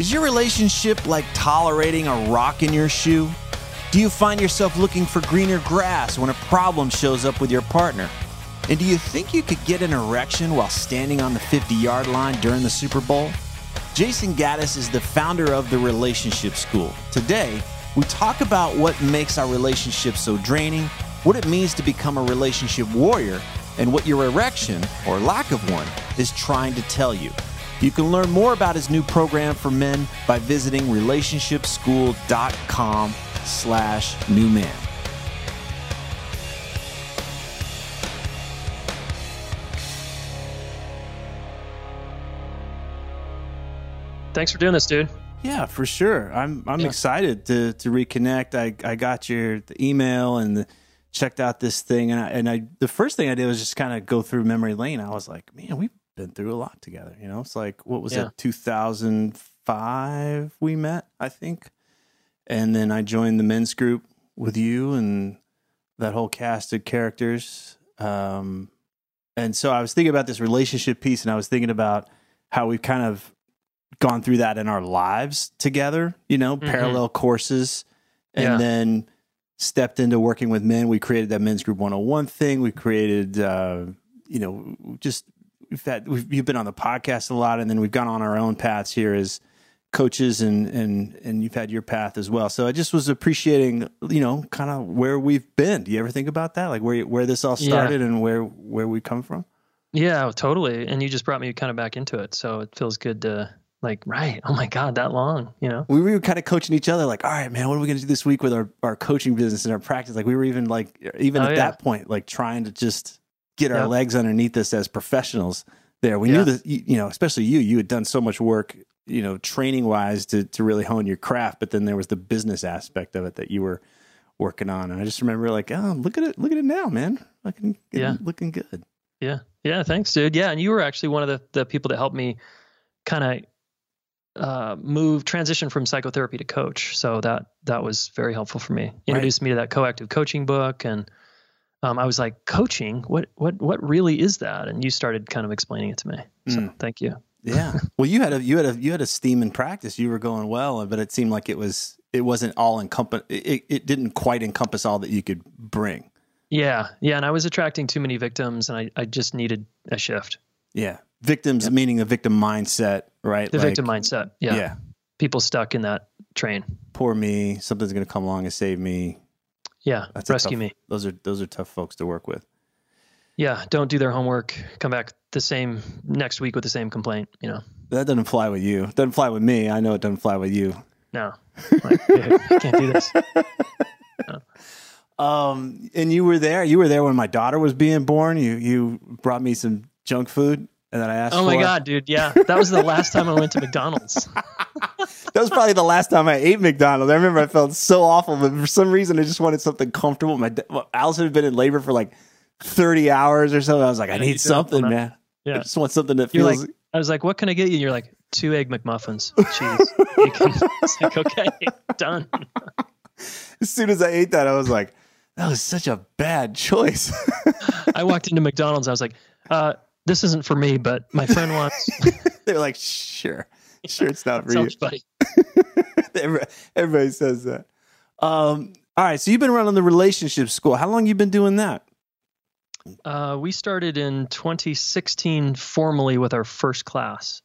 Is your relationship like tolerating a rock in your shoe? Do you find yourself looking for greener grass when a problem shows up with your partner? And do you think you could get an erection while standing on the 50 yard line during the Super Bowl? Jayson Gaddis is the founder of the Relationship School. Today, we talk about what makes our relationship so draining, what it means to become a relationship warrior, and what your erection, or lack of one, is trying to tell you. You can learn more about his new program for men by visiting relationshipschool.com slash new man. Thanks for doing this, dude. Yeah, for sure. I'm I'm Yeah. excited to to reconnect. I I got your the email and the, checked out this thing and I, and I the first thing I did was just kind of go through memory lane. I was like, man, we've been through a lot together. You know, it's like what was Yeah. it, 2005 we met, I think, and then I joined the men's group with you and that whole cast of characters. Um, and so I was thinking about this relationship piece, and I was thinking about how we've kind of gone through that in our lives together, you know, parallel courses, and Yeah. then stepped into working with men. We created that men's group 101 thing. We created, uh, you know, just we've had we've you've been on the podcast a lot, and then we've gone on our own paths here as coaches, and and and you've had your path as well. So I just was appreciating, you know, kind of where we've been. Do you ever think about that, like where where this all Yeah. started and where where we come from? Yeah, totally. And you just brought me kind of back into it, so it feels good to like, right? Oh my god, that long, you know? we were kind of coaching each other like all right man what are we going to do this week with our, our coaching business and our practice like we were even like even Oh, at yeah. that point like trying to just get our Yep. legs underneath us as professionals there we Yeah. knew that you, know especially you you had done so much work you know training wise to, to really hone your craft but then there was the business aspect of it that you were working on and i just remember like oh look at it look at it now man looking Yeah. looking good Yeah, yeah. Thanks, dude. Yeah, and you were actually one of the the people that helped me kind of uh, move transition from psychotherapy to coach. So that that was very helpful for me. Introduced me to that coactive coaching book, and um, I was like, coaching. What what what really is that? And you started kind of explaining it to me. So Mm. thank you. Yeah. Well, you had a you had a you had a steam in practice. You were going well, but it seemed like it was it wasn't all encompass. It, it didn't quite encompass all that you could bring. Yeah, yeah. And I was attracting too many victims, and I I just needed a shift. Yeah. Victims Yep. meaning the victim mindset, right? The Like, victim mindset. Yeah. Yeah. People stuck in that train. Poor me. Something's going to come along and save me. Yeah. That's Rescue tough- me. Those are those are tough folks to work with. Yeah. Don't do their homework. Come back the same next week with the same complaint. You know. That doesn't fly with you. Doesn't fly with me. I know it doesn't fly with you. No. Like, dude, I can't do this. Um, and you were there. You were there when my daughter was being born. You you brought me some junk food, and then I asked. Oh my for. god, dude. Yeah. That was the last time I went to McDonald's. That was probably the last time I ate McDonald's. I remember I felt so awful, but for some reason I just wanted something comfortable. My well, Allison had been in labor for like thirty hours or so. I was like, I need something, feel man. I just want something that You're feels. like, I was like, what can I get you? And you're like, two egg McMuffins, cheese. It's like, okay, done. As soon as I ate that, I was like, that was such a bad choice. I walked into McDonald's. I was like, uh, this isn't for me, but my friend wants. They're like, sure, sure, it's not for you. buddy. Everybody, everybody says that. Um, all right, so you've been running the relationship school. How long you been doing that? Uh, we started in 2016 formally with our first class.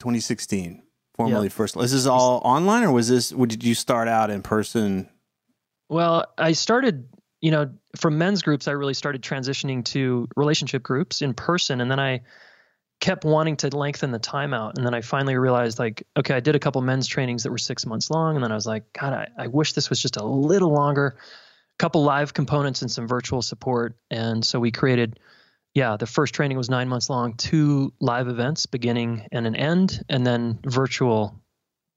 2016, formally first. Is this all online, or was this? Did you start out in person? Well, I started, you know, from men's groups, I really started transitioning to relationship groups in person. And then I kept wanting to lengthen the timeout. And then I finally realized, like, okay, I did a couple men's trainings that were six months long. And then I was like, God, I, I wish this was just a little longer. A couple live components and some virtual support. And so we created, yeah, the first training was nine months long, two live events, beginning and an end, and then virtual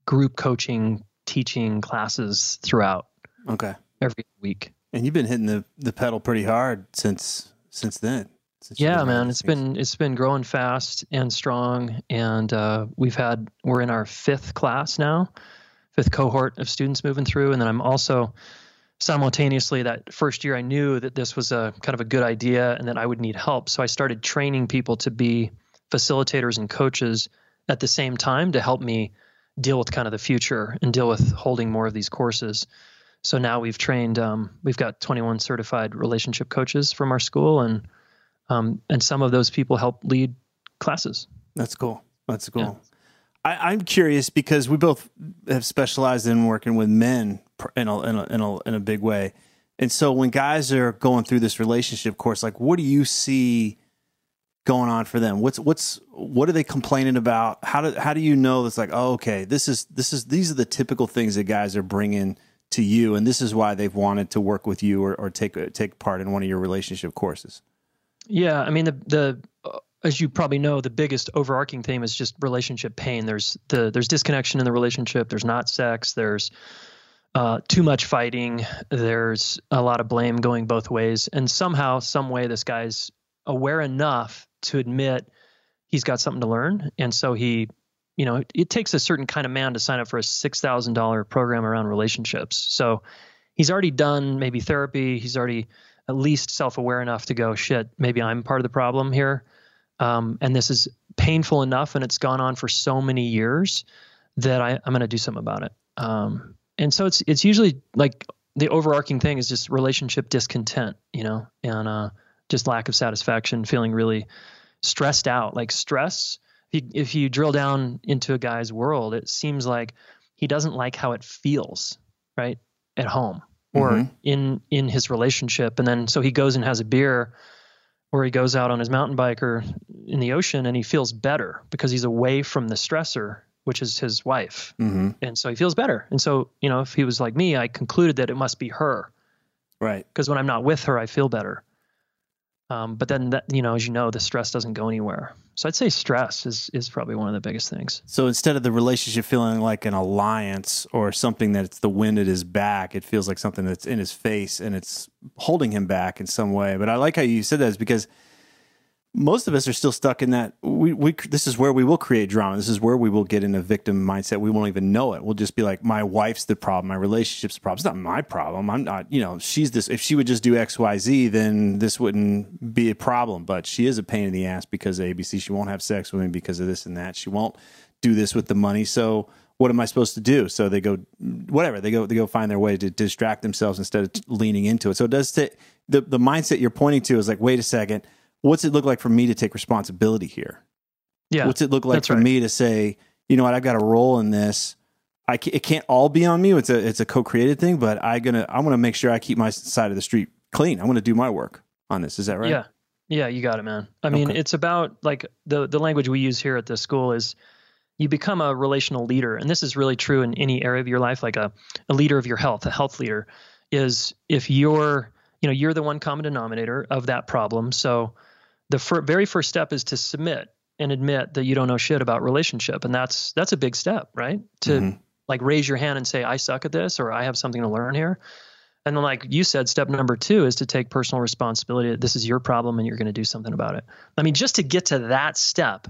group coaching, teaching classes throughout Okay, every week. and you've been hitting the the pedal pretty hard since since then. Yeah, man, it's been it's been growing fast and strong, and uh, we've had we're in our fifth class now, fifth cohort of students moving through, and then I'm also simultaneously that first year I knew that this was a kind of a good idea and that I would need help, so I started training people to be facilitators and coaches at the same time to help me deal with kind of the future and deal with holding more of these courses. So now we've trained, um, we've got 21 certified relationship coaches from our school, and um, and some of those people help lead classes. That's cool. That's cool. Yeah. I, I'm curious because we both have specialized in working with men in a, in a in a in a big way, and so when guys are going through this relationship course, like what do you see going on for them? What's what's what are they complaining about? How do how do you know it's like oh okay this is this is these are the typical things that guys are bringing to you, and this is why they've wanted to work with you or, or take take part in one of your relationship courses. Yeah, I mean the the uh, as you probably know, the biggest overarching theme is just relationship pain. There's the there's disconnection in the relationship. There's not sex. There's uh, too much fighting. There's a lot of blame going both ways, and somehow, some way, this guy's aware enough to admit he's got something to learn, and so he, you know, it, it takes a certain kind of man to sign up for a six thousand dollar program around relationships. So he's already done maybe therapy. He's already at least self-aware enough to go, shit, maybe I'm part of the problem here. Um, and this is painful enough and it's gone on for so many years that I, I'm going to do something about it. Um, and so it's, it's usually like the overarching thing is just relationship discontent, you know, and, uh, just lack of satisfaction, feeling really stressed out, like stress. If you, if you drill down into a guy's world, it seems like he doesn't like how it feels, right? At home or Mhm. in in his relationship and then so he goes and has a beer or he goes out on his mountain bike or in the ocean and he feels better because he's away from the stressor which is his wife Mm-hmm. and so he feels better and so you know if he was like me i concluded that it must be her Right. because when i'm not with her i feel better um, but then that you know as you know the stress doesn't go anywhere so i'd say stress is is probably one of the biggest things So instead of the relationship feeling like an alliance or something that's the wind at his back, it feels like something that's in his face and it's holding him back in some way. But I like how you said that is because most of us are still stuck in that we, we this is where we will create drama. This is where we will get in a victim mindset. We won't even know it. We'll just be like, my wife's the problem, my relationship's the problem. It's not my problem. I'm not, you know, she's this if she would just do XYZ, then this wouldn't be a problem. But she is a pain in the ass because of ABC. She won't have sex with me because of this and that. She won't do this with the money. So what am I supposed to do? So they go, whatever. They go, they go find their way to distract themselves instead of leaning into it. So it does take the the mindset you're pointing to is like, wait a second, what's it look like for me to take responsibility here? yeah What's it look like for right. me to say, you know what, I've got a role in this. I ca- it can't all be on me. It's a it's a co-created thing, but I gonna I want to make sure I keep my side of the street clean. I want to do my work on this. Is that right? Yeah. Yeah, you got it, man. I mean, Okay. it's about like the the language we use here at the school is you become a relational leader. And this is really true in any area of your life, like a, a leader of your health, a health leader, is if you're, you know, you're the one common denominator of that problem. So the fir- very first step is to submit and admit that you don't know shit about relationship. And that's that's a big step, right? To Mhm. like raise your hand and say, I suck at this or I have something to learn here. And then, like you said, step number two is to take personal responsibility. that This is your problem and you're going to do something about it. I mean, just to get to that step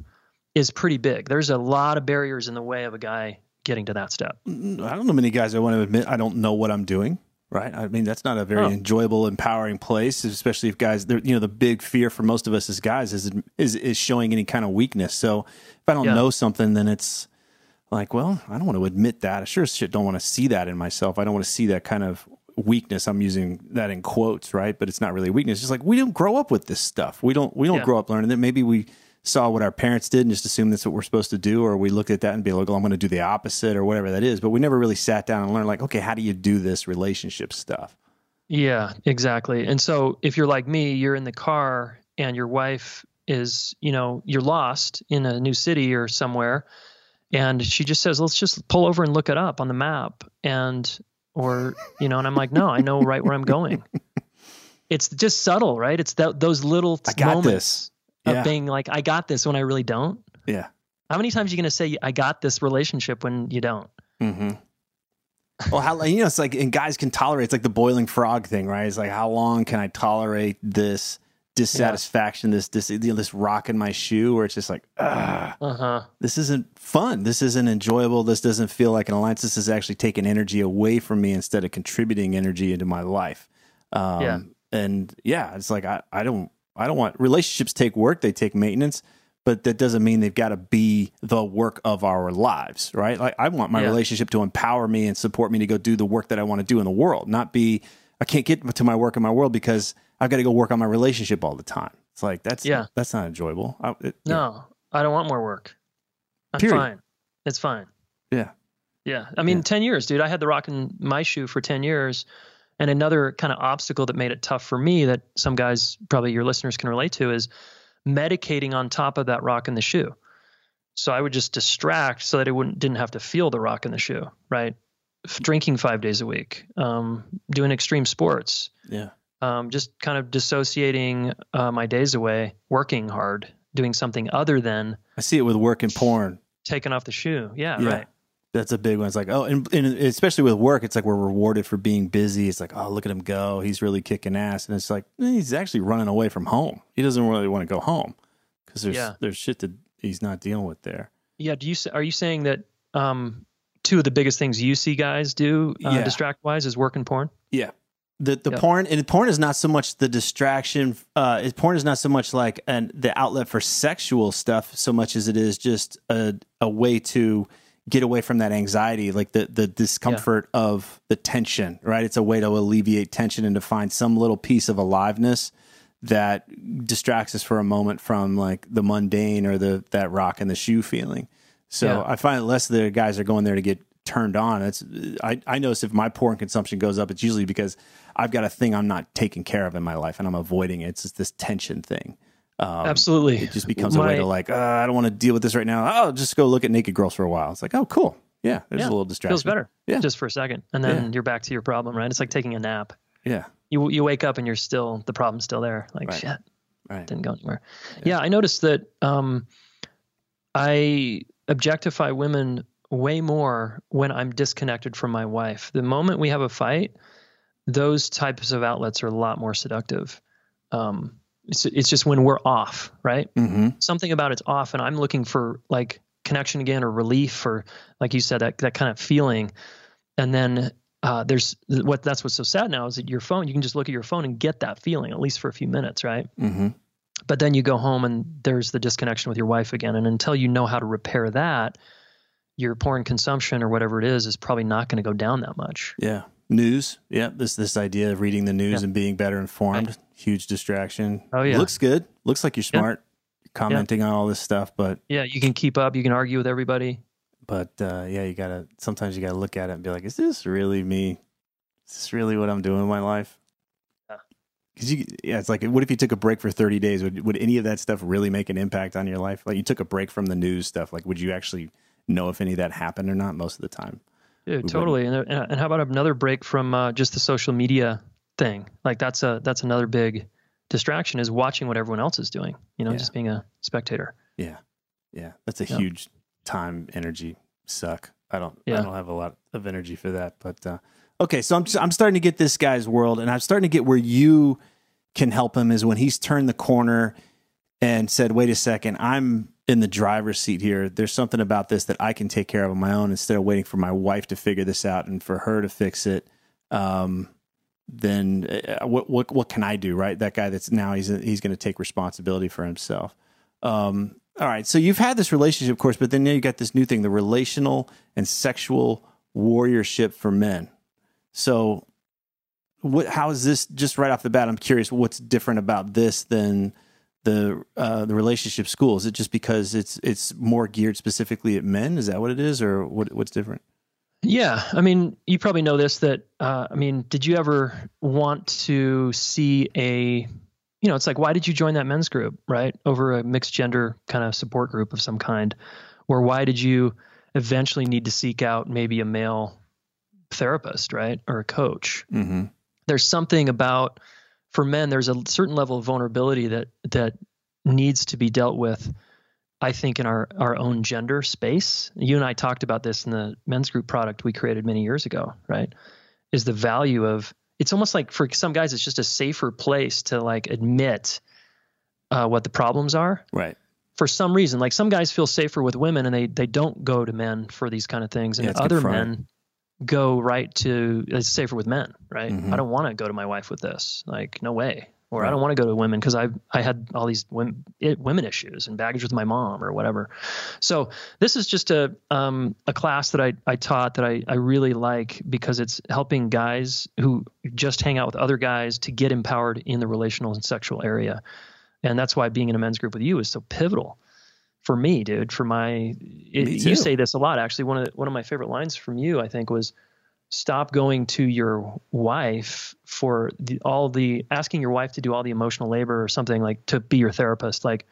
is pretty big. There's a lot of barriers in the way of a guy getting to that step. I don't know many guys that want to admit I don't know what I'm doing. Right. I mean, that's not a very Oh. enjoyable, empowering place, especially if guys, you know, the big fear for most of us as guys is, is, is showing any kind of weakness. So if I don't Yeah. know something, then it's like, well, I don't want to admit that. I sure as shit don't want to see that in myself. I don't want to see that kind of weakness. I'm using that in quotes, right? But it's not really weakness. It's just like we don't grow up with this stuff. We don't we don't Yeah. grow up learning that. Maybe we saw what our parents did and just assume that's what we're supposed to do, or we look at that and be like, "Oh, I'm going to do the opposite," or whatever that is. But we never really sat down and learned, like, okay, how do you do this relationship stuff? Yeah, exactly. And so if you're like me, you're in the car and your wife is, you know, you're lost in a new city or somewhere and she just says, "Let's just pull over and look it up on the map." And or, you know, and I'm like, "No, I know right where I'm going." It's just subtle, right? It's that those little I got moments this. Of Yeah. being like, "I got this" when I really don't. Yeah. How many times are you going to say I got this relationship when you don't? Mm-hmm. Well, how you know it's like, and guys can tolerate. It's like the boiling frog thing, right? It's like, how long can I tolerate this dissatisfaction, this this you know, this rock in my shoe, where it's just like, ah, Uh-huh. this isn't fun. This isn't enjoyable. This doesn't feel like an alliance. This is actually taking energy away from me instead of contributing energy into my life. Um, Yeah. And yeah, it's like I, I don't I don't want relationships take work. They take maintenance. But that doesn't mean they've got to be the work of our lives, right? Like I want my Yeah. relationship to empower me and support me to go do the work that I want to do in the world, not be I can't get to my work in my world because I've got to go work on my relationship all the time. It's like that's Yeah. that's not enjoyable. I, it- No, I don't want more work. I'm Period. fine. It's fine. Yeah. Yeah. I mean, Yeah. 10 years, dude. I had the rock in my shoe for 10 years. And another kind of obstacle that made it tough for me that some guys, probably your listeners can relate to, is medicating on top of that rock in the shoe. So I would just distract so that I wouldn't didn't have to feel the rock in the shoe, right? Drinking five days a week, um, doing extreme sports, yeah. um, just kind of dissociating uh, my days away, working hard, doing something other than I see it with work and porn. taking off the shoe. Yeah, Yeah. right. That's a big one. It's like, oh, and, and especially with work, it's like we're rewarded for being busy. It's like, oh, look at him go. He's really kicking ass. And it's like, he's actually running away from home. He doesn't really want to go home because there's, Yeah. there's shit that he's not dealing with there. Yeah. Do you are you saying that um, two of the biggest things you see guys do uh, Yeah. distract wise is work and porn? Yeah. The the Yep. porn and porn is not so much the distraction. Uh, porn is not so much like an the outlet for sexual stuff so much as it is just a a way to get away from that anxiety, like the the discomfort of the tension. Right? It's a way to alleviate tension and to find some little piece of aliveness that distracts us for a moment from like the mundane or the that rock in the shoe feeling. So Yeah. I find less of the guys are going there to get turned on. It's I, I notice if my porn consumption goes up, it's usually because I've got a thing I'm not taking care of in my life and I'm avoiding it. It's just this tension thing. Um, Absolutely. It just becomes a way to like, uh, I don't want to deal with this right now. I'll just go look at naked girls for a while. It's like, oh, cool. Yeah, there's Yeah, a little distraction. Feels better. Yeah. Just for a second, and then Yeah. you're back to your problem. Right. It's like taking a nap. Yeah, You you wake up and you're still the problem's still there. Like Right. shit. right. didn't go anywhere. Yeah, I noticed that um, I objectify women way more when I'm disconnected from my wife. The moment we have a fight, those types of outlets are a lot more seductive. Um, it's, it's just when we're off, right? Mm-hmm. Something about it's off, and I'm looking for like connection again or relief or, like you said, that that kind of feeling. And then uh, there's what that's what's so sad now is that your phone, you can just look at your phone and get that feeling at least for a few minutes, right? Mm-hmm. but then you go home and there's the disconnection with your wife again and until you know how to repair that your porn consumption or whatever it is is probably not going to go down that much Yeah. News. Yeah. This this idea of reading the news Yeah. and being better informed. Huge distraction. Oh, yeah. Looks good. Looks like you're Yeah. smart. Commenting on all this stuff, but yeah you can keep up you can argue with everybody but uh, yeah, you gotta sometimes you gotta look at it and be like, is this really me? Is this really what I'm doing in my life? Because you, yeah, it's like, what if you took a break for 30 days? Would would any of that stuff really make an impact on your life? Like, you took a break from the news stuff. Like, would you actually know if any of that happened or not? Most of the time, yeah, totally and, and how about another break from uh, just the social media thing like that's a that's another big distraction is watching what everyone else is doing you know Yeah. just being a spectator yeah, yeah, that's a Yeah. huge time energy suck. I don't, I don't have a lot of energy for that. But uh, okay, so I'm I'm starting to get this guy's world, and I'm starting to get where you can help him is when he's turned the corner and said, "Wait a second, I'm in the driver's seat here. There's something about this that I can take care of on my own instead of waiting for my wife to figure this out and for her to fix it. Um, then uh, what what what can I do? Right, that guy that's now he's he's going to take responsibility for himself. Um, all right, so you've had this relationship, of course, but then now you got this new thing, the relational and sexual warriorship for men. So, what? How is this? Just right off the bat, I'm curious. What's different about this than the uh, the relationship school? Is it just because it's it's more geared specifically at men? Is that what it is, or what, what's different? Yeah, I mean, you probably know this. That uh, I mean, did you ever want to see a you know, it's like, why did you join that men's group, right? Over a mixed gender kind of support group of some kind. Or why did you eventually need to seek out maybe a male therapist, right? Or a coach? Mm-hmm. There's something about, for men, there's a certain level of vulnerability that, that needs to be dealt with. I think in our, our own gender space, you and I talked about this in the men's group product we created many years ago, right? Is the value of it's almost like for some guys it's just a safer place to like admit uh, what the problems are right for some reason like some guys feel safer with women and they they don't go to men for these kind of things and Yeah, other men go right to it's safer with men right Mhm. i don't want to go to my wife with this like no way or Right. i don't want to go to women because i i had all these women, it, women issues and baggage with my mom or whatever so this is just a um, a class that I, I taught that I, I really like because it's helping guys who just hang out with other guys to get empowered in the relational and sexual area. And that's why being in a men's group with you is so pivotal for me, dude. For my, it, you say this a lot. Actually, one of the, one of my favorite lines from you, I think, was stop going to your wife for the, all the asking your wife to do all the emotional labor or something like to be your therapist. Like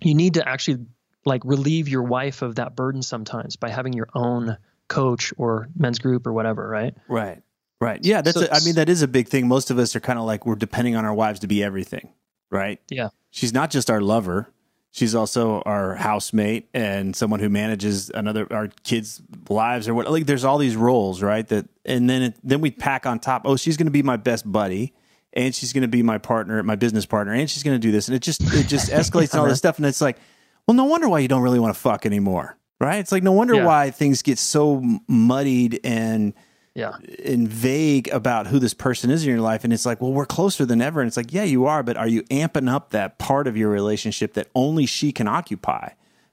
you need to actually like relieve your wife of that burden sometimes by having your own coach or men's group or whatever, right? Right. Right. Yeah, that's So- a, I mean that is a big thing. Most of us are kind of like we're depending on our wives to be everything, right? Yeah. She's not just our lover. She's also our housemate and someone who manages another our kids' lives or what like there's all these roles, right? That and then it, then we pack on top, oh, she's going to be my best buddy and she's going to be my partner, my business partner, and she's going to do this and it just it just escalates and all this stuff and it's like, well, no wonder why you don't really want to fuck anymore. Right? It's like no wonder Yeah. why things get so muddied and Yeah. and vague about who this person is in your life and it's like well we're closer than ever and it's like yeah you are but are you amping up that part of your relationship that only she can occupy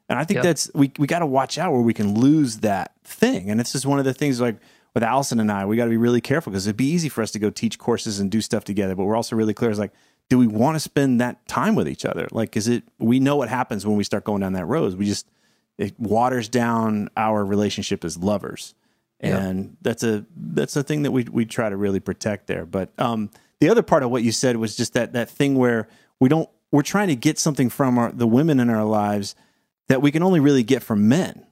and i think Yeah. that's we, we got to watch out where we can lose that thing and this is one of the things like with allison and i we got to be really careful because it'd be easy for us to go teach courses and do stuff together but we're also really clear is like do we want to spend that time with each other like is it we know what happens when we start going down that road we just it waters down our relationship as lovers Yeah. and that's a that's a thing that we we try to really protect there. But um, the other part of what you said was just that that thing where we don't we're trying to get something from our, the women in our lives that we can only really get from men,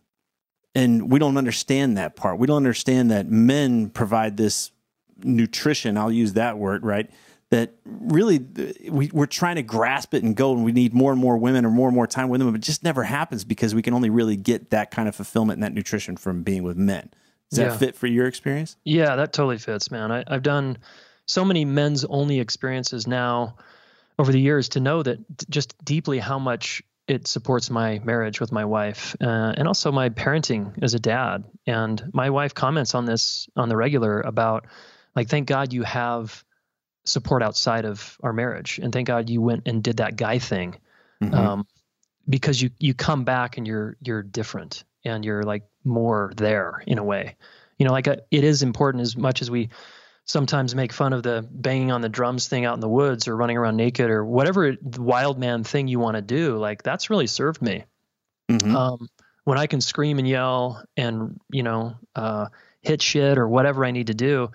and we don't understand that part. We don't understand that men provide this nutrition. I'll use that word right. That really we, we're trying to grasp it and go, and we need more and more women or more and more time with them, but it just never happens because we can only really get that kind of fulfillment and that nutrition from being with men. Does that Yeah. fit for your experience? Yeah, that totally fits, man. I, I've done so many men's only experiences now over the years to know that just deeply how much it supports my marriage with my wife uh, and also my parenting as a dad. And my wife comments on this on the regular about, like, thank God you have support outside of our marriage. And thank God you went and did that guy thing. Mhm. Um, because you you come back and you're you're different and you're like more there in a way you know like uh it is important as much as we sometimes make fun of the banging on the drums thing out in the woods or running around naked or whatever wild man thing you want to do like that's really served me Mhm. um, when I can scream and yell and you know uh, hit shit or whatever I need to do,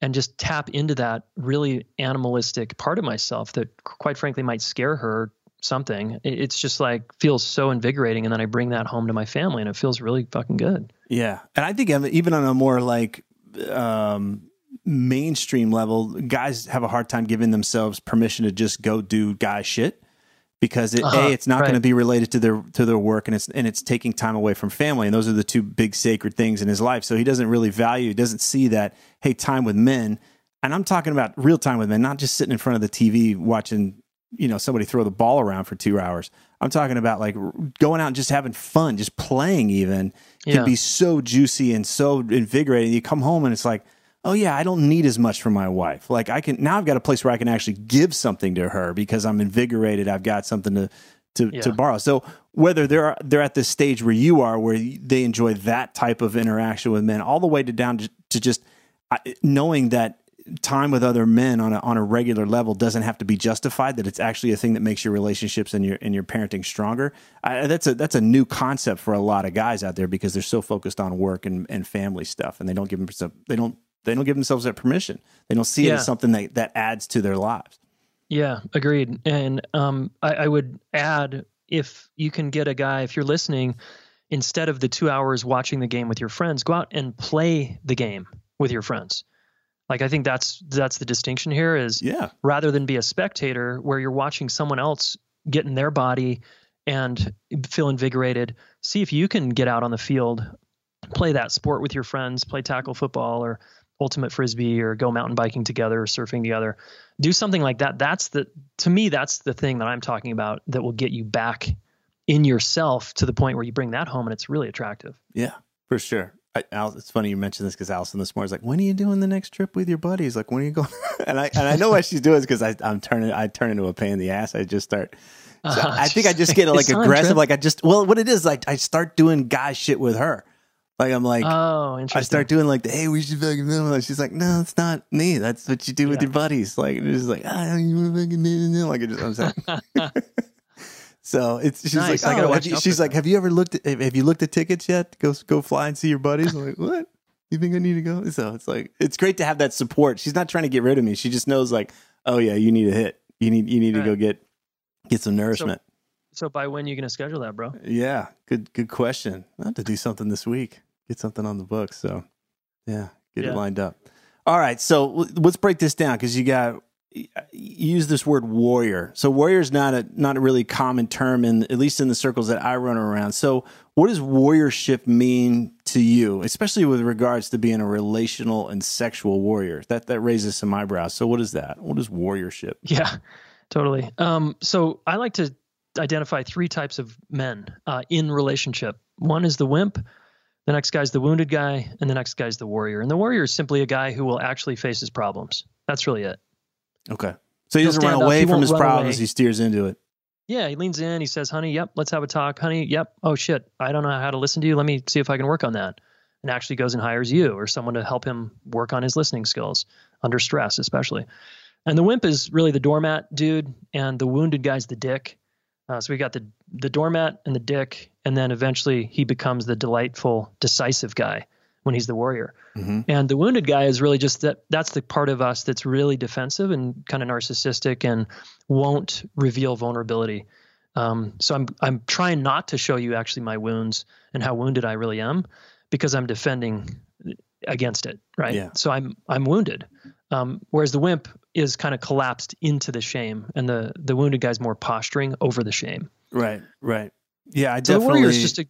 and just tap into that really animalistic part of myself that, quite frankly, might scare her something. It's just like feels so invigorating, and then I bring that home to my family, and it feels really fucking good. Yeah, and I think even on a more like um, mainstream level, guys have a hard time giving themselves permission to just go do guy shit because it, Uh-huh, a it's not going to be related to their to their work and it's and it's taking time away from family and those are the two big sacred things in his life. So he doesn't really value, he doesn't see that hey time with men, and I'm talking about real time with men, not just sitting in front of the TV watching you know somebody throw the ball around for two hours. I'm talking about like going out and just having fun, just playing even can Yeah. be so juicy and so invigorating. You come home and it's like, oh yeah, I don't need as much from my wife. Like I can now I've got a place where I can actually give something to her because I'm invigorated. I've got something to to, to borrow. So whether they're they're at this stage where you are, where they enjoy that type of interaction with men, all the way to down to, to just knowing that time with other men on a on a regular level doesn't have to be justified. That it's actually a thing that makes your relationships and your and your parenting stronger. I, that's a that's a new concept for a lot of guys out there because they're so focused on work and, and family stuff, and they don't give themselves they don't they don't give themselves that permission. They don't see it as something that that adds to their lives. Yeah, agreed. And um, I, I would add if you can get a guy, if you're listening, instead of the two hours watching the game with your friends, go out and play the game with your friends. Like I think that's that's the distinction here is Yeah, rather than be a spectator where you're watching someone else get in their body and feel invigorated, see if you can get out on the field, play that sport with your friends, play tackle football or ultimate frisbee or go mountain biking together or surfing together. Do something like that. That's the to me that's the thing that I'm talking about that will get you back in yourself to the point where you bring that home and it's really attractive. yeah, for sure. I, Al, it's funny you mentioned this because Allison this morning was like, "When are you doing the next trip with your buddies? Like, when are you going?" and I and I know why she's doing it because I'm turning I turn into a pain in the ass. I just start. So Uh, I think I just get like aggressive. Like I just well, what it is like I start doing guy shit with her. Like I'm like oh, interesting. I start doing like the hey we should fucking do it." She's like no it's not me. That's what you do with your buddies. Like it's just like ah you fucking do it?" like it just I'm saying. So it's she's Nice. I oh, like, gotta oh, watch have you, she's like, have you ever looked at have you looked at tickets yet? Go go fly and see your buddies. I'm like, what? You think I need to go? So it's like it's great to have that support. She's not trying to get rid of me. She just knows like, oh yeah, you need a hit. You need you need to go get get some nourishment. so by when are you gonna schedule that, bro? yeah, good good question. I have to do something this week. Get something on the books. So yeah, get it lined up. All right, so let's break this down because you got you use this word warrior. So warrior is not a not a really common term in at least in the circles that I run around. So what does warriorship mean to you, especially with regards to being a relational and sexual warrior? That that raises some eyebrows. So what is that? What is warriorship? Yeah, totally. Um, so I like to identify three types of men uh, in relationship. One is the wimp, the next guy's the wounded guy, and the next guy's the warrior. And the warrior is simply a guy who will actually face his problems. That's really it. Okay. So he doesn't run away He from his problems. away. He steers into it. Yeah, he leans in. He says, "Honey, yep, let's have a talk. Honey, yep. Oh shit, I don't know how to listen to you. Let me see if I can work on that." And actually goes and hires you or someone to help him work on his listening skills under stress, especially. And the wimp is really the doormat dude, and the wounded guy's the dick. Uh, so we got the the doormat and the dick, and then eventually he becomes the delightful, decisive guy when he's the warrior. Mhm. And the wounded guy is really just that that's the part of us that's really defensive and kind of narcissistic and won't reveal vulnerability. Um, so I'm I'm trying not to show you actually my wounds and how wounded I really am because I'm defending against it, right? Yeah. So I'm I'm wounded. Um, whereas the wimp is kind of collapsed into the shame, and the the wounded guy's more posturing over the shame. Right. Right. Yeah. I So the definitely. warrior is just a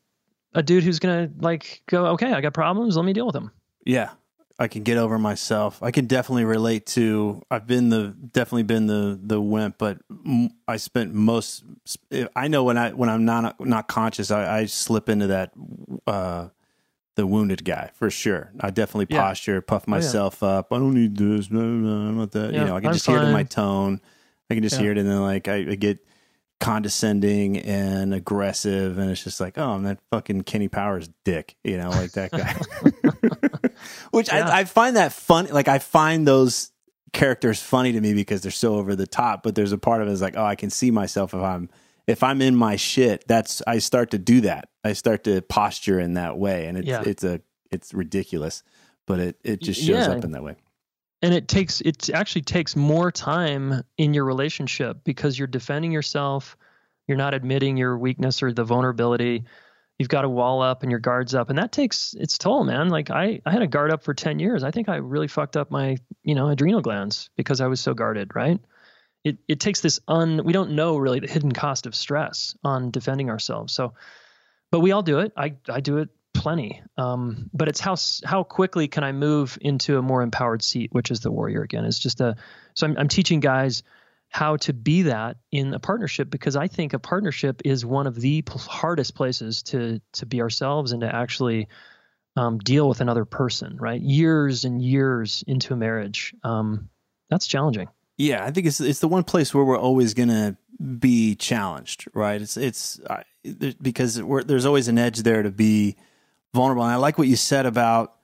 a dude who's gonna like go, okay, I got problems, let me deal with them. Yeah, I can get over myself. I can definitely relate to. I've been the definitely been the the wimp, but I spent most. I know when I when I'm not not conscious, I, I slip into that. uh the wounded guy for sure. I definitely Yeah. posture, puff Oh, yeah. myself up. I don't need this. No, no, I'm not that. you Yeah, know, I can I'm just hear it in my tone. I can just hear it, and then like I, I get condescending and aggressive, and it's just like, oh, I'm that fucking Kenny Powers dick, you know, like that guy. Which Yeah. I, I find that fun. Like I find those characters funny to me because they're so over the top. But there's a part of it is like, oh, I can see myself if I'm if I'm in my shit. That's I start to do that. I start to posture in that way, and it's Yeah. it's a it's ridiculous, but it it just shows yeah. up in that way. And it takes it actually takes more time in your relationship because you're defending yourself. You're not admitting your weakness or the vulnerability. You've got a wall up and your guards up. And that takes its toll man. Like i i had a guard up for 10 years. I think i really fucked up my you know adrenal glands because i was so guarded right? It it takes this un we don't know really the hidden cost of stress on defending ourselves. So but we all do it. I i do it plenty um, but it's how how quickly can i move into a more empowered seat which is the warrior again it's just a so i'm, I'm teaching guys how to be that in a partnership because I think a partnership is one of the hardest places to to be ourselves and to actually um, deal with another person. Right, years and years into a marriage, um, that's challenging. Yeah, I think it's it's the one place where we're always gonna be challenged. Right, it's it's because there's always an edge there to be vulnerable. And I like what you said about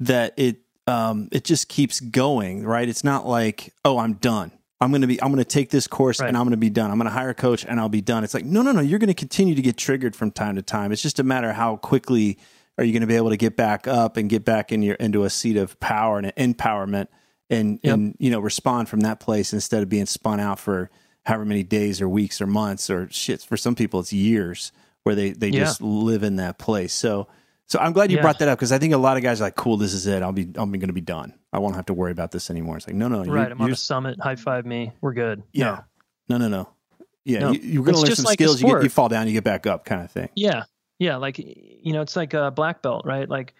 that. It um, it just keeps going. Right, it's not like oh I'm done I'm going to be, I'm going to take this course right. and I'm going to be done. I'm going to hire a coach and I'll be done. It's like, no, no, no. You're going to continue to get triggered from time to time. It's just a matter of how quickly are you going to be able to get back up and get back in your, into a seat of power and empowerment and, yep. and, you know, respond from that place instead of being spun out for however many days or weeks or months or shit. For some people, it's years where they, they yeah. just live in that place. So, so I'm glad you yeah. brought that up because I think a lot of guys are like, "Cool, this is it. I'll be I'm going to be done. I won't have to worry about this anymore." It's like, no, no, right. I'm on the summit. High five me. We're good. Yeah. No, no, no. no. Yeah, no. you, are going to learn some like skills. You, get, you fall down, you get back up, kind of thing. Yeah, yeah. Like you know, it's like a black belt, right? Like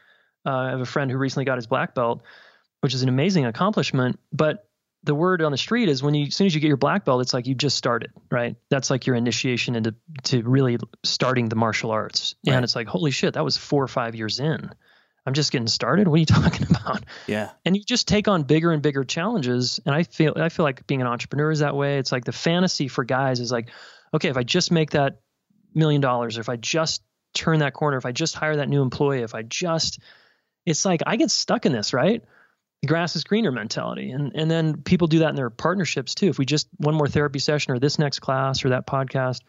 uh, I have a friend who recently got his black belt, which is an amazing accomplishment. But the word on the street is when you as soon as you get your black belt, it's like you just started, right? That's like your initiation into to really starting the martial arts. Right. And it's like, holy shit, that was four or five years in. I'm just getting started. What are you talking about? Yeah. And you just take on bigger and bigger challenges. And I feel I feel like being an entrepreneur is that way. It's like the fantasy for guys is like, okay, if I just make that million dollars, or if I just turn that corner, if I just hire that new employee, if I just it's like I get stuck in this, right? Grass is greener mentality. And and then people do that in their partnerships too. If we just one more therapy session or this next class or that podcast,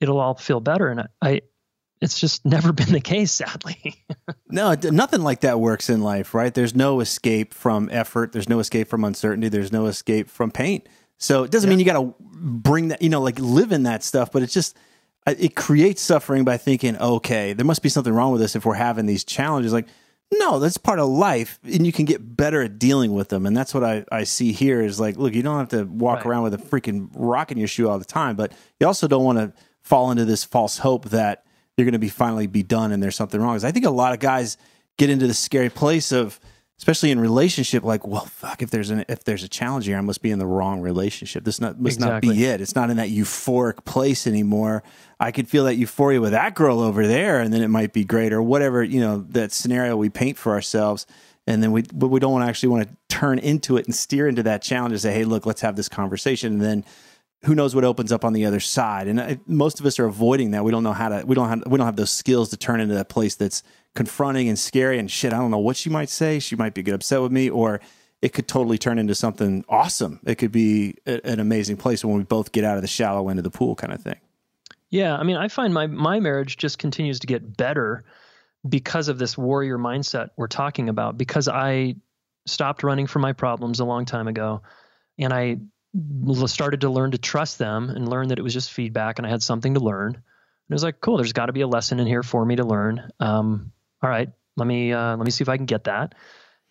it'll all feel better. And I, I it's just never been the case, sadly. no, nothing like that works in life, right? There's no escape from effort. There's no escape from uncertainty. There's no escape from pain. So it doesn't yeah. mean you got to bring that, you know, like live in that stuff, but it's just, it creates suffering by thinking, okay, there must be something wrong with us if we're having these challenges. Like, no, that's part of life, and you can get better at dealing with them. And that's what I, I see here is like, look, you don't have to walk right. around with a freaking rock in your shoe all the time, but you also don't want to fall into this false hope that you're going to be finally be done and there's something wrong. Because I think a lot of guys get into the scary place of especially in relationship, like, well, fuck, if there's an if there's a challenge here, I must be in the wrong relationship. This not must exactly. not be it. It's not in that euphoric place anymore. I could feel that euphoria with that girl over there, and then it might be great or whatever, you know, that scenario we paint for ourselves. And then we but we don't want to actually want to turn into it and steer into that challenge and say, hey, look, let's have this conversation. And then who knows what opens up on the other side? And I, most of us are avoiding that. We don't know how to. We don't have. We don't have those skills to turn into that place that's confronting and scary and shit. I don't know what she might say. She might be get upset with me, or it could totally turn into something awesome. It could be a, an amazing place when we both get out of the shallow end of the pool, kind of thing. Yeah, I mean, I find my my marriage just continues to get better because of this warrior mindset we're talking about. Because I stopped running from my problems a long time ago, and I started to learn to trust them and learn that it was just feedback, and I had something to learn. And it was like, cool. There's got to be a lesson in here for me to learn. Um, all right, let me uh, let me see if I can get that.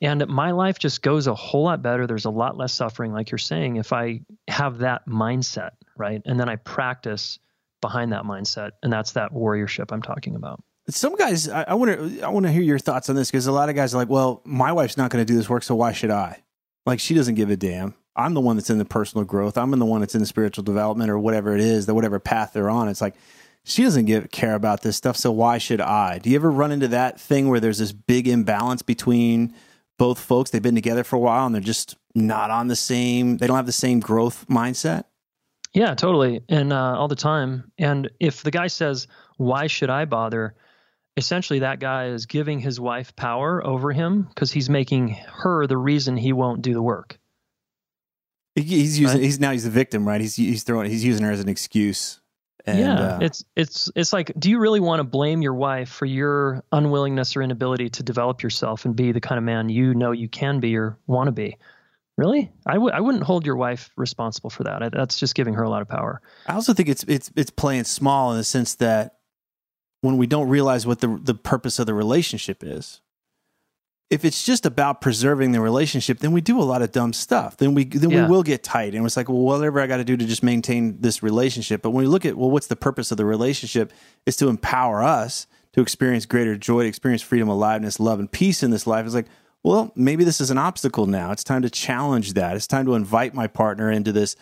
And my life just goes a whole lot better. There's a lot less suffering, like you're saying, if I have that mindset, right? And then I practice behind that mindset, and that's that warriorship I'm talking about. Some guys, I want to I want to hear your thoughts on this because a lot of guys are like, well, my wife's not going to do this work, so why should I? Like she doesn't give a damn. I'm the one that's in the personal growth. I'm in the one that's in the spiritual development or whatever it is, that whatever path they're on. It's like she doesn't give care about this stuff, so why should I? Do you ever run into that thing where there's this big imbalance between both folks? They've been together for a while and they're just not on the same. They don't have the same growth mindset. Yeah, totally, and uh, all the time. And if the guy says, "Why should I bother?" essentially that guy is giving his wife power over him because he's making her the reason he won't do the work. He's using. Right? He's now he's the victim, right? He's he's throwing. He's using her as an excuse. And, yeah, uh, it's it's it's like, do you really want to blame your wife for your unwillingness or inability to develop yourself and be the kind of man you know you can be or want to be? Really, I w- I wouldn't hold your wife responsible for that. I, that's just giving her a lot of power. I also think it's it's it's playing small in the sense that when we don't realize what the the purpose of the relationship is, if it's just about preserving the relationship, then we do a lot of dumb stuff. Then we then yeah. we will get tight, and it's like, well, whatever I got to do to just maintain this relationship. But when we look at well, what's the purpose of the relationship? Is to empower us to experience greater joy, to experience freedom, aliveness, love, and peace in this life. It's like, well, maybe this is an obstacle now. It's time to challenge that. It's time to invite my partner into this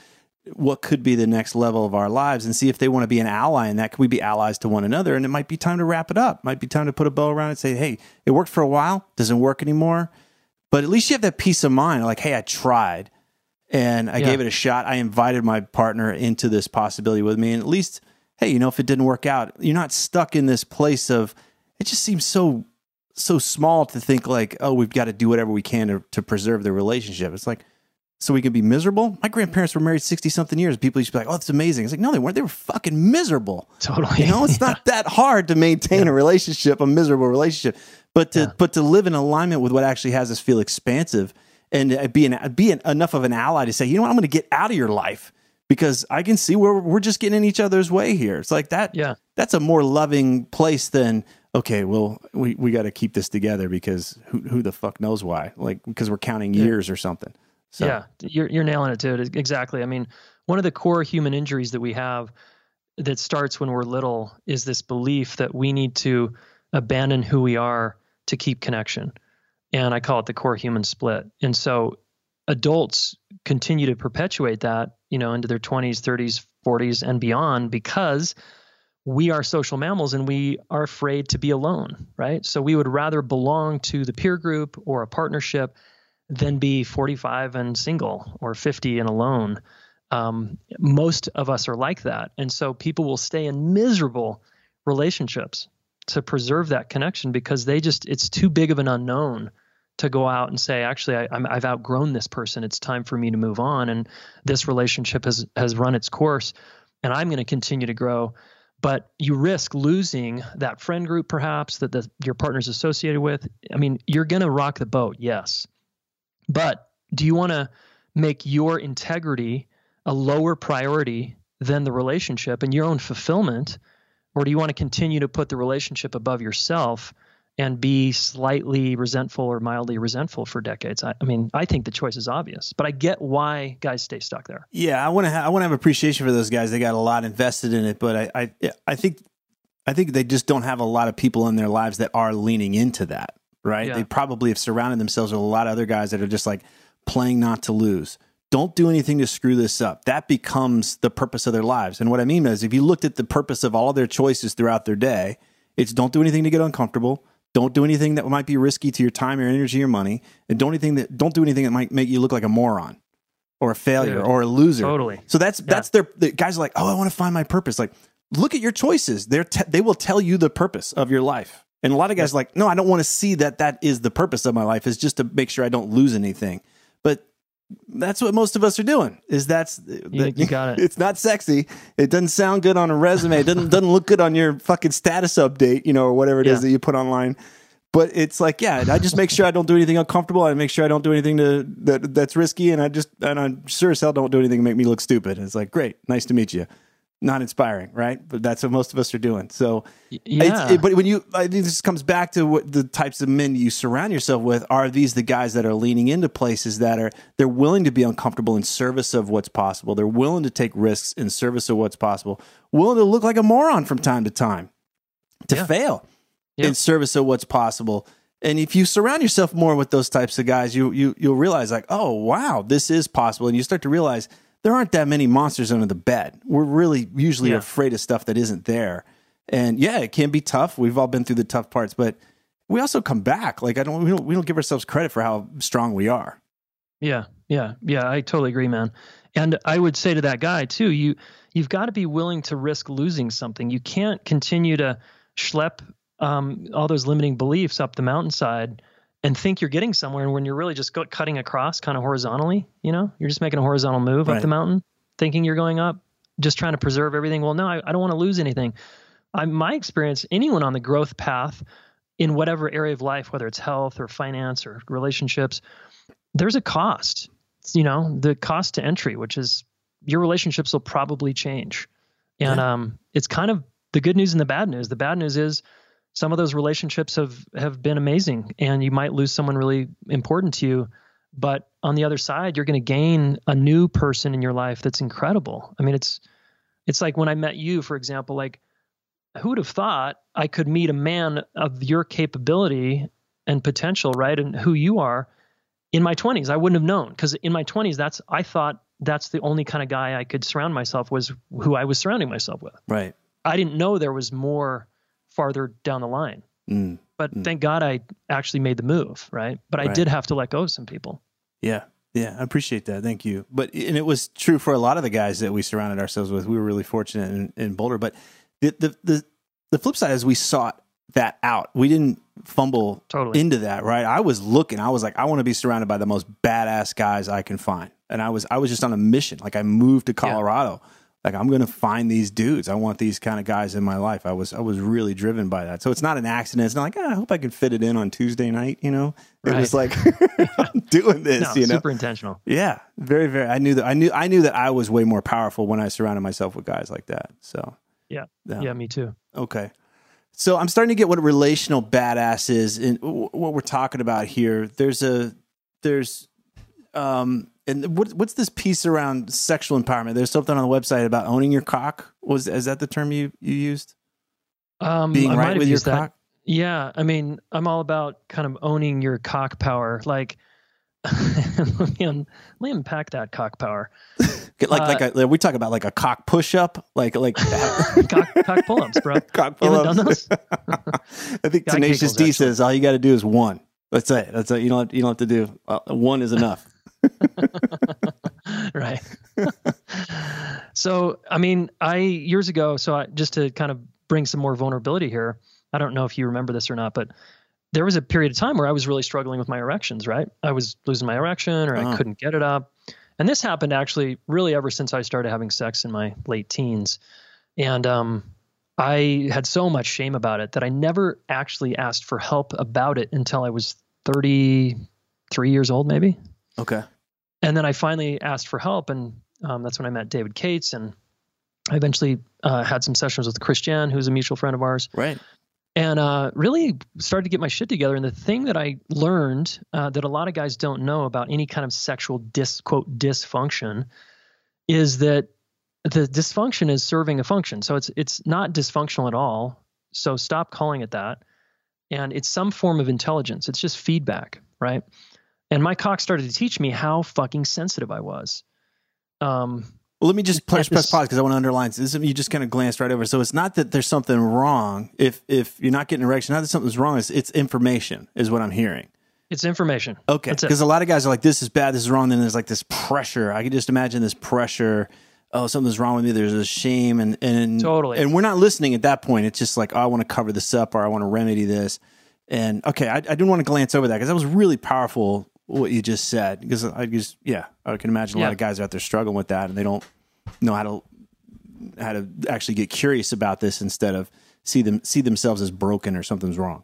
what could be the next level of our lives and see if they want to be an ally in that. Can we be allies to one another? And it might be time to wrap it up. Might be time to put a bow around it and say, hey, it worked for a while, doesn't work anymore. But at least you have that peace of mind, like, hey, I tried and I Yeah. gave it a shot. I invited my partner into this possibility with me. And at least, hey, you know, if it didn't work out, you're not stuck in this place of it just seems so so small to think like, oh, we've got to do whatever we can to, to preserve the relationship. It's like, so we can be miserable. My grandparents were married 60 something years. People used to be like, oh, that's amazing. It's like, no, they weren't. They were fucking miserable. Totally. You know, it's not that hard to maintain a relationship, a miserable relationship, but to Yeah. but to live in alignment with what actually has us feel expansive and be an, be an, enough of an ally to say, you know what, I'm going to get out of your life because I can see where we're just getting in each other's way here. It's like that. Yeah. that's a more loving place than okay. Well, we we got to keep this together because who who the fuck knows why? Like because we're counting years or something. So Yeah, you're you're nailing it, dude. Exactly. I mean, one of the core human injuries that we have that starts when we're little is this belief that we need to abandon who we are to keep connection. And I call it the core human split. And so adults continue to perpetuate that, you know, into their 20s, 30s, 40s and beyond because we are social mammals and we are afraid to be alone, right? So we would rather belong to the peer group or a partnership than be 45 and single or 50 and alone. Um, most of us are like that. And so people will stay in miserable relationships to preserve that connection because they just, it's too big of an unknown to go out and say, actually, I, I've outgrown this person. It's time for me to move on. And this relationship has, has run its course and I'm going to continue to grow. But you risk losing that friend group, perhaps that the, your partner's associated with. I mean, you're going to rock the boat, yes. But do you want to make your integrity a lower priority than the relationship and your own fulfillment? Or do you want to continue to put the relationship above yourself and be slightly resentful or mildly resentful for decades? I, I mean, I think the choice is obvious, but I get why guys stay stuck there. Yeah, I want to. Ha- I want to have appreciation for those guys. They got a lot invested in it, but I, I, I think, I think they just don't have a lot of people in their lives that are leaning into that. Right? Yeah. They probably have surrounded themselves with a lot of other guys that are just like playing not to lose. Don't do anything to screw this up. That becomes the purpose of their lives. And what I mean is, if you looked at the purpose of all of their choices throughout their day, it's don't do anything to get uncomfortable. Don't do anything that might be risky to your time, your energy, your money, and don't anything that don't do anything that might make you look like a moron or a failure Dude, or a loser. totally. So that's that's their the guys are like, oh, I want to find my purpose. Like, look at your choices. They're te- they will tell you the purpose of your life. And a lot of guys are like, no, I don't want to see that. That is the purpose of my life. Is just to make sure I don't lose anything. But that's what most of us are doing. Is that's You- you got it. It's not sexy. It doesn't sound good on a resume. It doesn't doesn't look good on your fucking status update, you know, or whatever it is Yeah. that you put online. But it's like, yeah, I just make sure I don't do anything uncomfortable. I make sure I don't do anything to that that's risky, and I just and I sure as hell don't do anything to make me look stupid. It's like, great, nice to meet you. Not inspiring, right? But that's what most of us are doing. So, it's- yeah. it- but when you, I think this comes back to what the types of men you surround yourself with. Are these the guys that are leaning into places that are they're willing to be uncomfortable in service of what's possible? They're willing to take risks in service of what's possible. Willing to look like a moron from time to time, to Yeah. fail Yeah. in service of what's possible. And if you surround yourself more with those types of guys, you you you'll realize like, oh wow, this is possible, and you start to realize there aren't that many monsters under the bed. We're really usually Yeah. afraid of stuff that isn't there. And yeah, it can be tough. We've all been through the tough parts, but we also come back. Like I don't we don't we don't give ourselves credit for how strong we are. Yeah, yeah, yeah. I totally agree, man. And I would say to that guy too, you you've got to be willing to risk losing something. You can't continue to schlep um, all those limiting beliefs up the mountainside and think you're getting somewhere when you're really just cutting across kind of horizontally. You know, you're just making a horizontal move Right. up the mountain, thinking you're going up, just trying to preserve everything. Well, no, I, I don't want to lose anything. I, my experience, anyone on the growth path in whatever area of life, whether it's health or finance or relationships, there's a cost. You know, the cost to entry, which is your relationships will probably change. And Yeah. um, it's kind of the good news and the bad news. The bad news is some of those relationships have have been amazing, and you might lose someone really important to you. But on the other side, you're going to gain a new person in your life that's incredible. I mean, it's it's like when I met you, for example. Like, who would have thought I could meet a man of your capability and potential, right, and who you are in my 20s? I wouldn't have known because in my 20s, that's I thought that's the only kind of guy I could surround myself was who I was surrounding myself with. Right. I didn't know there was more farther down the line. Mm. But Mm. thank God I actually made the move, right? But I Right. did have to let go of some people. Yeah. Yeah, I appreciate that. Thank you. But and it was true for a lot of the guys that we surrounded ourselves with. We were really fortunate in, in Boulder. But the, the the the flip side is we sought that out. We didn't fumble Totally. into that, right? I was looking. I was like, I want to be surrounded by the most badass guys I can find. And I was I was just on a mission. Like I moved to Colorado. Like I'm going to find these dudes. I want these kind of guys in my life. I was I was really driven by that. So it's not an accident. It's not like "Ah, I hope I can fit it in on Tuesday night. You know, it was like I'm doing this. no, you know, super intentional. yeah, very, very. I knew that. I knew. I knew that I was way more powerful when I surrounded myself with guys like that. So Yeah. Yeah. Yeah, me too. okay. So I'm starting to get what a relational badass is, and what we're talking about here. There's a there's um and what what's this piece around sexual empowerment? There's something on the website about owning your cock. Was is that the term you you used? Um, Being I right with your that. cock. Yeah, I mean, I'm all about kind of owning your cock power. Like, let me un- let me unpack that cock power. Get like Uh, like a, we talk about like a cock push up, like like cock, cock pull-ups, bro. cock done pull-ups. I think Yeah, Tenacious Kegels, D actually. says all you got to do is one. That's it. That's it. You don't have, you don't have to do uh, one is enough. right. so, I mean, I years ago, so I, just to kind of bring some more vulnerability here, I don't know if you remember this or not, but there was a period of time where I was really struggling with my erections, right? I was losing my erection or Uh-huh. I couldn't get it up. And this happened actually really ever since I started having sex in my late teens. And um, I had so much shame about it that I never actually asked for help about it until I was 33 years old, maybe Okay. and then I finally asked for help, and um, that's when I met David Cates, and I eventually uh, had some sessions with Christian, who's a mutual friend of ours, Right. and uh, really started to get my shit together. And the thing that I learned uh, that a lot of guys don't know about any kind of sexual dis quote dysfunction is that the dysfunction is serving a function. So it's it's not dysfunctional at all. So stop calling it that. And it's some form of intelligence. It's just feedback, right? And my cock started to teach me how fucking sensitive I was. Um, Well, let me just press, press this- pause because I want to underline this. You just kind of glanced right over. So it's not that there's something wrong. If if you're not getting erection, not that something's wrong. It's, it's information, is what I'm hearing. it's information. Okay. Because a lot of guys are like, this is bad, this is wrong. Then there's like this pressure. I can just imagine this pressure. Oh, something's wrong with me. There's a shame. And, and, Totally. and we're not listening at that point. It's just like, oh, I want to cover this up or I want to remedy this. And okay, I, I didn't want to glance over that because that was really powerful what you just said. Because I just, yeah, I can imagine a lot of guys out there struggling with that and they don't know how to, how to actually get curious about this instead of see them, see themselves as broken or something's wrong.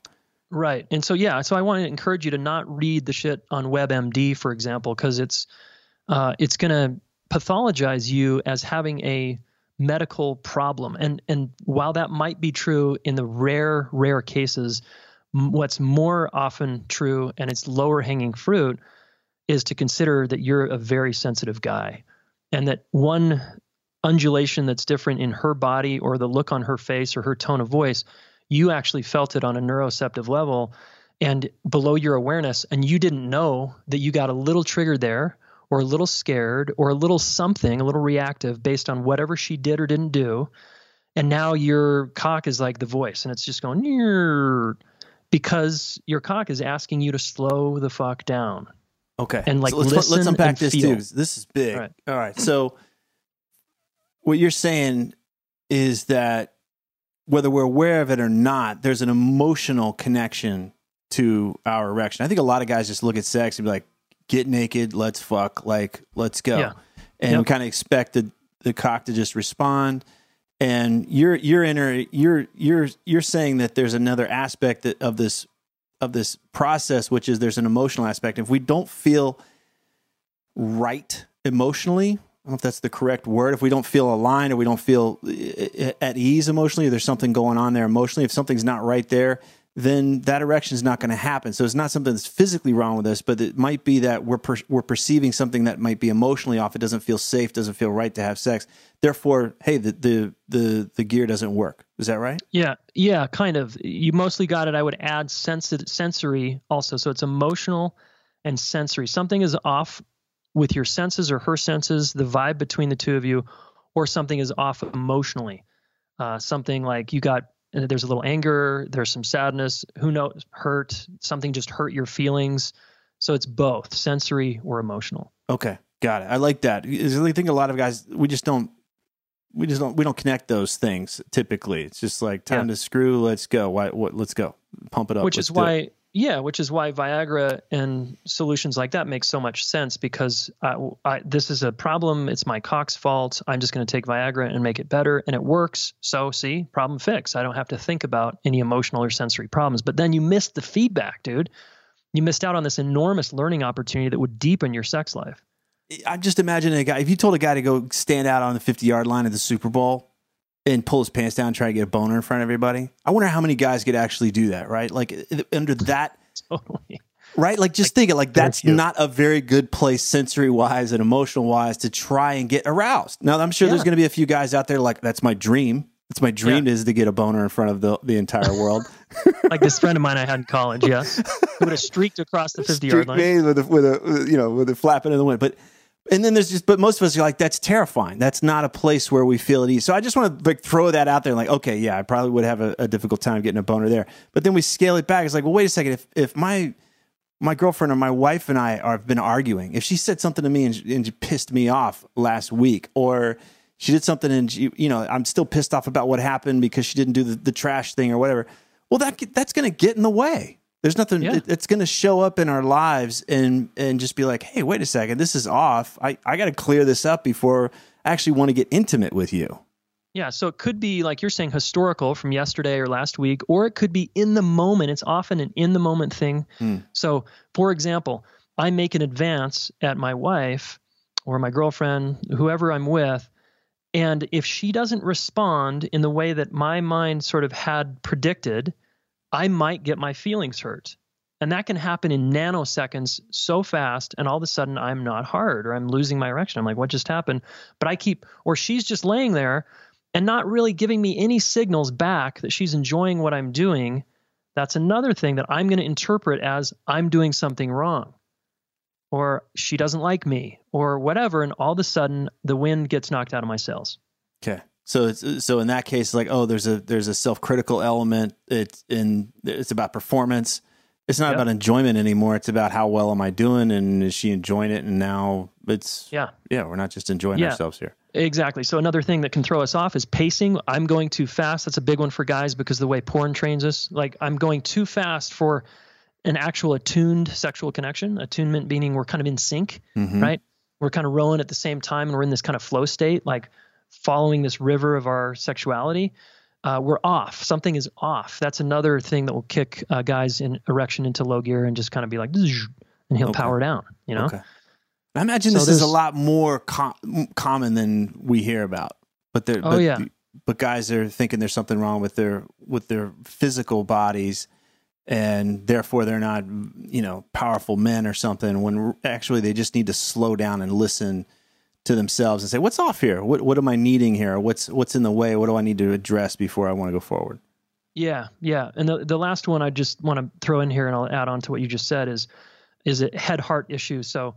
Right. And so yeah, so I want to encourage you to not read the shit on WebMD, for example, because it's uh, it's going to pathologize you as having a medical problem. And and while that might be true in the rare rare cases, what's more often true and it's lower hanging fruit is to consider that you're a very sensitive guy, and that one undulation that's different in her body or the look on her face or her tone of voice you actually felt it on a neuroceptive level and below your awareness and you didn't know that you got a little triggered there or a little scared or a little something a little reactive based on whatever she did or didn't do. And now your cock is like the voice and it's just going because your cock is asking you to slow the fuck down Okay. And, like, So let's, let's unpack this feel. too. This is big. All right. All right. So what you're saying is that whether we're aware of it or not, there's an emotional connection to our erection. I think a lot of guys just look at sex and be like, get naked, let's fuck, like, let's go. Yeah. And Yep. kind of expect the, the cock to just respond. And you're you're inner you're you're you're saying that there's another aspect that, of this of this process, which is there's an emotional aspect. If we don't feel right emotionally, I don't know if that's the correct word. If we don't feel aligned or we don't feel uh, at ease emotionally, or there's something going on there emotionally, if something's not right there, then that erection is not going to happen. So it's not something that's physically wrong with us, but it might be that we're per- we're perceiving something that might be emotionally off. It doesn't feel safe, doesn't feel right to have sex. Therefore, hey, the the the, the gear doesn't work. Is that right? Yeah, yeah, kind of. You mostly got it. I would add sensi- sensory also. So it's emotional and sensory. Something is off with your senses or her senses, the vibe between the two of you, or something is off emotionally. Uh, something like you got there's a little anger, there's some sadness, who knows, hurt, something just hurt your feelings. So it's both sensory or emotional. Okay, got it. I like that. I think a lot of guys we just don't we just don't we don't connect those things typically. It's just like time yeah. to screw. Let's go. Why? What? Let's go. Pump it up. Which is why yeah, which is why Viagra and solutions like that make so much sense because I, I, this is a problem. It's my cock's fault. I'm just going to take Viagra and make it better, and it works. So, see, problem fixed. I don't have to think about any emotional or sensory problems. But then you missed the feedback, dude. You missed out on this enormous learning opportunity that would deepen your sex life. I'm just imagining a guy. If you told a guy to go stand out on the 50 yard line at the Super Bowl and pull his pants down and try to get a boner in front of everybody. I wonder how many guys could actually do that, right? Like under that. totally. Right? Like just like, think it like that's not a very good place sensory wise and emotional wise to try and get aroused. Now I'm sure yeah. there's going to be a few guys out there like that's my dream. It's my dream yeah. is to get a boner in front of the, the entire world. like this friend of mine I had in college, yes, who would have streaked across the 50 yard line with a, with a you know with a flapping in the wind. But and then there's just, but most of us are like, that's terrifying. That's not a place where we feel at ease. So I just want to like throw that out there, like, okay, yeah, I probably would have a, a, difficult time getting a boner there. But then we scale it back. It's like, well, wait a second. If if my my girlfriend or my wife and I are, have been arguing, if she said something to me and, and pissed me off last week, or she did something and she, you know, I'm still pissed off about what happened because she didn't do the, the trash thing or whatever. Well, that that's going to get in the way. There's nothing. Yeah. It, it's going to show up in our lives and and just be like, hey, wait a second, this is off. I I got to clear this up before I actually want to get intimate with you. Yeah, so it could be like you're saying historical from yesterday or last week, or it could be in the moment. It's often an in the moment thing. Hmm. So, for example, I make an advance at my wife or my girlfriend, whoever I'm with, and if she doesn't respond in the way that my mind sort of had predicted, I might get my feelings hurt. And that can happen in nanoseconds so fast, and all of a sudden I'm not hard or I'm losing my erection. I'm like, what just happened? But I keep, or she's just laying there and not really giving me any signals back that she's enjoying what I'm doing. That's another thing that I'm going to interpret as I'm doing something wrong or she doesn't like me or whatever. And all of a sudden the wind gets knocked out of my sails. Okay. So it's so in that case, like oh, there's a there's a self critical element. It's in it's about performance. It's not yep. about enjoyment anymore. It's about how well am I doing, and is she enjoying it? And now it's yeah yeah we're not just enjoying yeah. ourselves here. Exactly. So another thing that can throw us off is pacing. I'm going too fast. That's a big one for guys because the way porn trains us. Like I'm going too fast for an actual attuned sexual connection. Attunement meaning we're kind of in sync, mm-hmm. right? We're kind of rowing at the same time and we're in this kind of flow state. Like following this river of our sexuality, uh, we're off. Something is off. That's another thing that will kick uh, guys in erection into low gear and just kind of be like, and he'll okay. power down. You know. Okay. I imagine so this is a lot more com- common than we hear about. But they're, oh but, yeah. But guys are thinking there's something wrong with their with their physical bodies, and therefore they're not, you know, powerful men or something. When actually they just need to slow down and listen to themselves and say, "What's off here? What what am I needing here? What's what's in the way? What do I need to address before I want to go forward?" Yeah, yeah. And the the last one I just want to throw in here, and I'll add on to what you just said is is it head heart issue. So,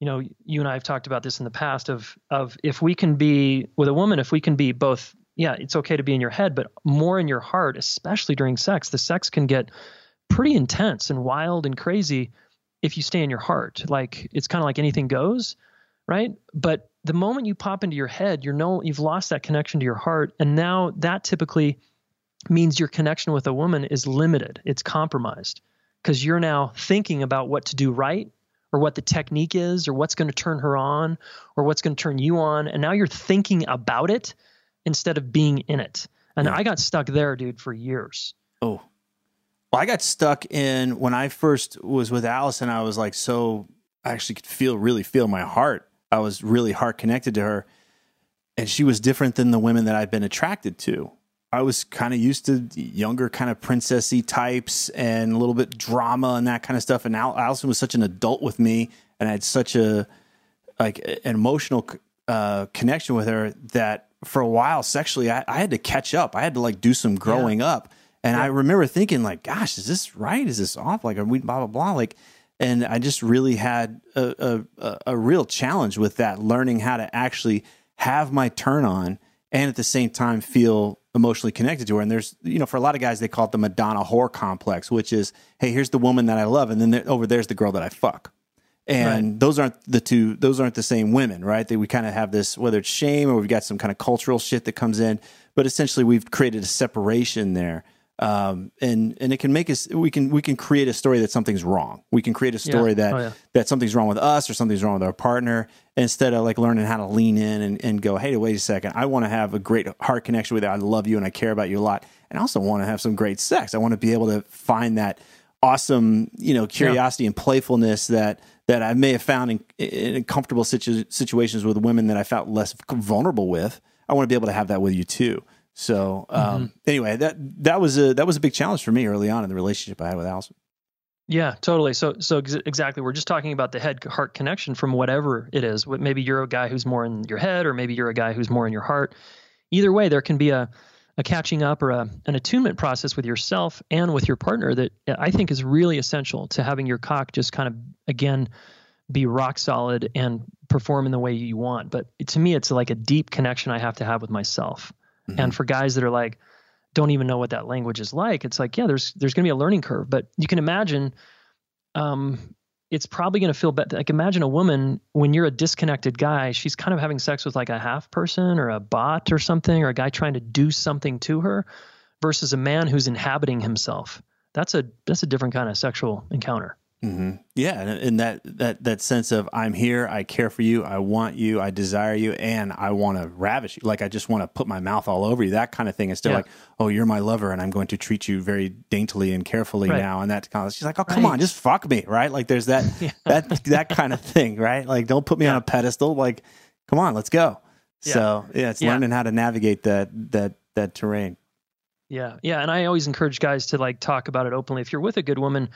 you know, you and I have talked about this in the past of of if we can be with a woman, if we can be both. Yeah, it's okay to be in your head, but more in your heart, especially during sex. The sex can get pretty intense and wild and crazy if you stay in your heart. Like it's kind of like anything goes right? But the moment you pop into your head, you're no you've lost that connection to your heart, and now that typically means your connection with a woman is limited. It's compromised because you're now thinking about what to do right or what the technique is or what's going to turn her on or what's going to turn you on and now you're thinking about it instead of being in it. And yeah. I got stuck there, dude, for years. Oh. Well, I got stuck in when I first was with Allison, I was like so I actually could feel really feel my heart I was really heart connected to her. And she was different than the women that I'd been attracted to. I was kind of used to younger, kind of princessy types and a little bit drama and that kind of stuff. And Al- Allison was such an adult with me, and I had such a like an emotional uh, connection with her that for a while sexually, I, I, had to catch up. I had to like do some growing yeah. up. And yeah. I remember thinking, like, gosh, is this right? Is this off? Like, are we blah blah blah? Like, and I just really had a, a, a real challenge with that, learning how to actually have my turn on and at the same time feel emotionally connected to her. And there's, you know, for a lot of guys, they call it the Madonna whore complex, which is, hey, here's the woman that I love, and then there, over there's the girl that I fuck. And right. those aren't the two; those aren't the same women, right? That we kind of have this, whether it's shame or we've got some kind of cultural shit that comes in, but essentially we've created a separation there um, and and it can make us we can we can create a story that something's wrong. We can create a story yeah. that oh, yeah. that something's wrong with us or something's wrong with our partner. Instead of like learning how to lean in and, and go, hey, wait a second, I want to have a great heart connection with you. I love you and I care about you a lot, and I also want to have some great sex. I want to be able to find that awesome, you know, curiosity yeah. and playfulness that that I may have found in, in comfortable situ- situations with women that I felt less vulnerable with. I want to be able to have that with you too. So um, mm-hmm. anyway, that that was a that was a big challenge for me early on in the relationship I had with Allison. Yeah, totally. So so ex- exactly, we're just talking about the head heart connection from whatever it is. Maybe you're a guy who's more in your head, or maybe you're a guy who's more in your heart. Either way, there can be a a catching up or a, an attunement process with yourself and with your partner that I think is really essential to having your cock just kind of again be rock solid and perform in the way you want. But to me, it's like a deep connection I have to have with myself. Mm-hmm. And for guys that are like, don't even know what that language is like, it's like, yeah, there's there's gonna be a learning curve. But you can imagine um, it's probably going to feel better. Like imagine a woman when you're a disconnected guy, she's kind of having sex with like a half person or a bot or something, or a guy trying to do something to her, versus a man who's inhabiting himself. That's a that's a different kind of sexual encounter. Mm-hmm. Yeah, and, and, that that that sense of I'm here, I care for you, I want you, I desire you, and I want to ravish you. Like I just want to put my mouth all over you. That kind of thing. Instead yeah. like, oh, you're my lover, and I'm going to treat you very daintily and carefully right. now. And that kind of she's like, oh, come right. on, just fuck me, right? Like there's that yeah. that that kind of thing, right? Like don't put me yeah. on a pedestal. Like, come on, let's go. So yeah, it's learning how to navigate that that that terrain. Yeah, yeah, and I always encourage guys to like talk about it openly. If you're with a good woman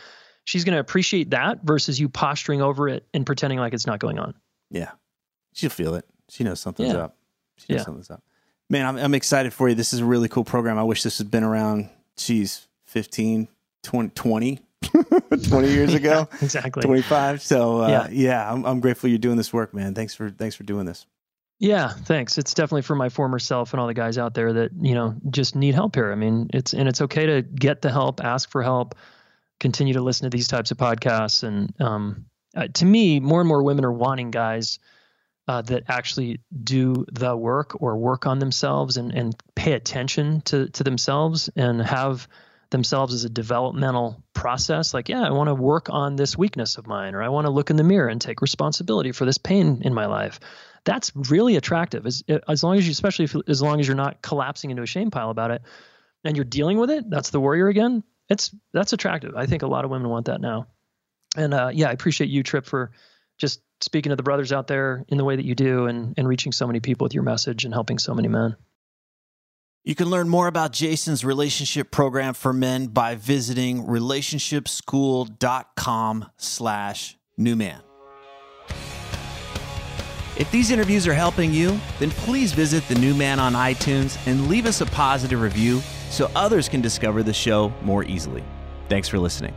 she's going to appreciate that versus you posturing over it and pretending like it's not going on. Yeah. She'll feel it. She knows something's yeah. up. She knows yeah. something's up. Man, I'm, I'm excited for you. This is a really cool program. I wish this had been around, geez, 15, 20, 20, 20 years ago. Yeah, exactly. 25. So, uh, yeah, yeah I'm, I'm grateful you're doing this work, man. Thanks for, thanks for doing this. Yeah, thanks. It's definitely for my former self and all the guys out there that, you know, just need help here. I mean, it's, and it's okay to get the help, ask for help continue to listen to these types of podcasts. And um, uh, to me, more and more women are wanting guys uh, that actually do the work or work on themselves and, and pay attention to, to themselves and have themselves as a developmental process. Like, yeah, I want to work on this weakness of mine, or I want to look in the mirror and take responsibility for this pain in my life. That's really attractive, as as long as you, especially if, as long as you're not collapsing into a shame pile about it, and you're dealing with it. That's the warrior again it's that's attractive. I think a lot of women want that now. And uh, yeah, I appreciate you, Tripp, for just speaking to the brothers out there in the way that you do and, and reaching so many people with your message and helping so many men. You can learn more about Jayson's relationship program for men by visiting relationshipschool.com slash new man. If these interviews are helping you, then please visit the new man on iTunes and leave us a positive review so others can discover the show more easily. Thanks for listening.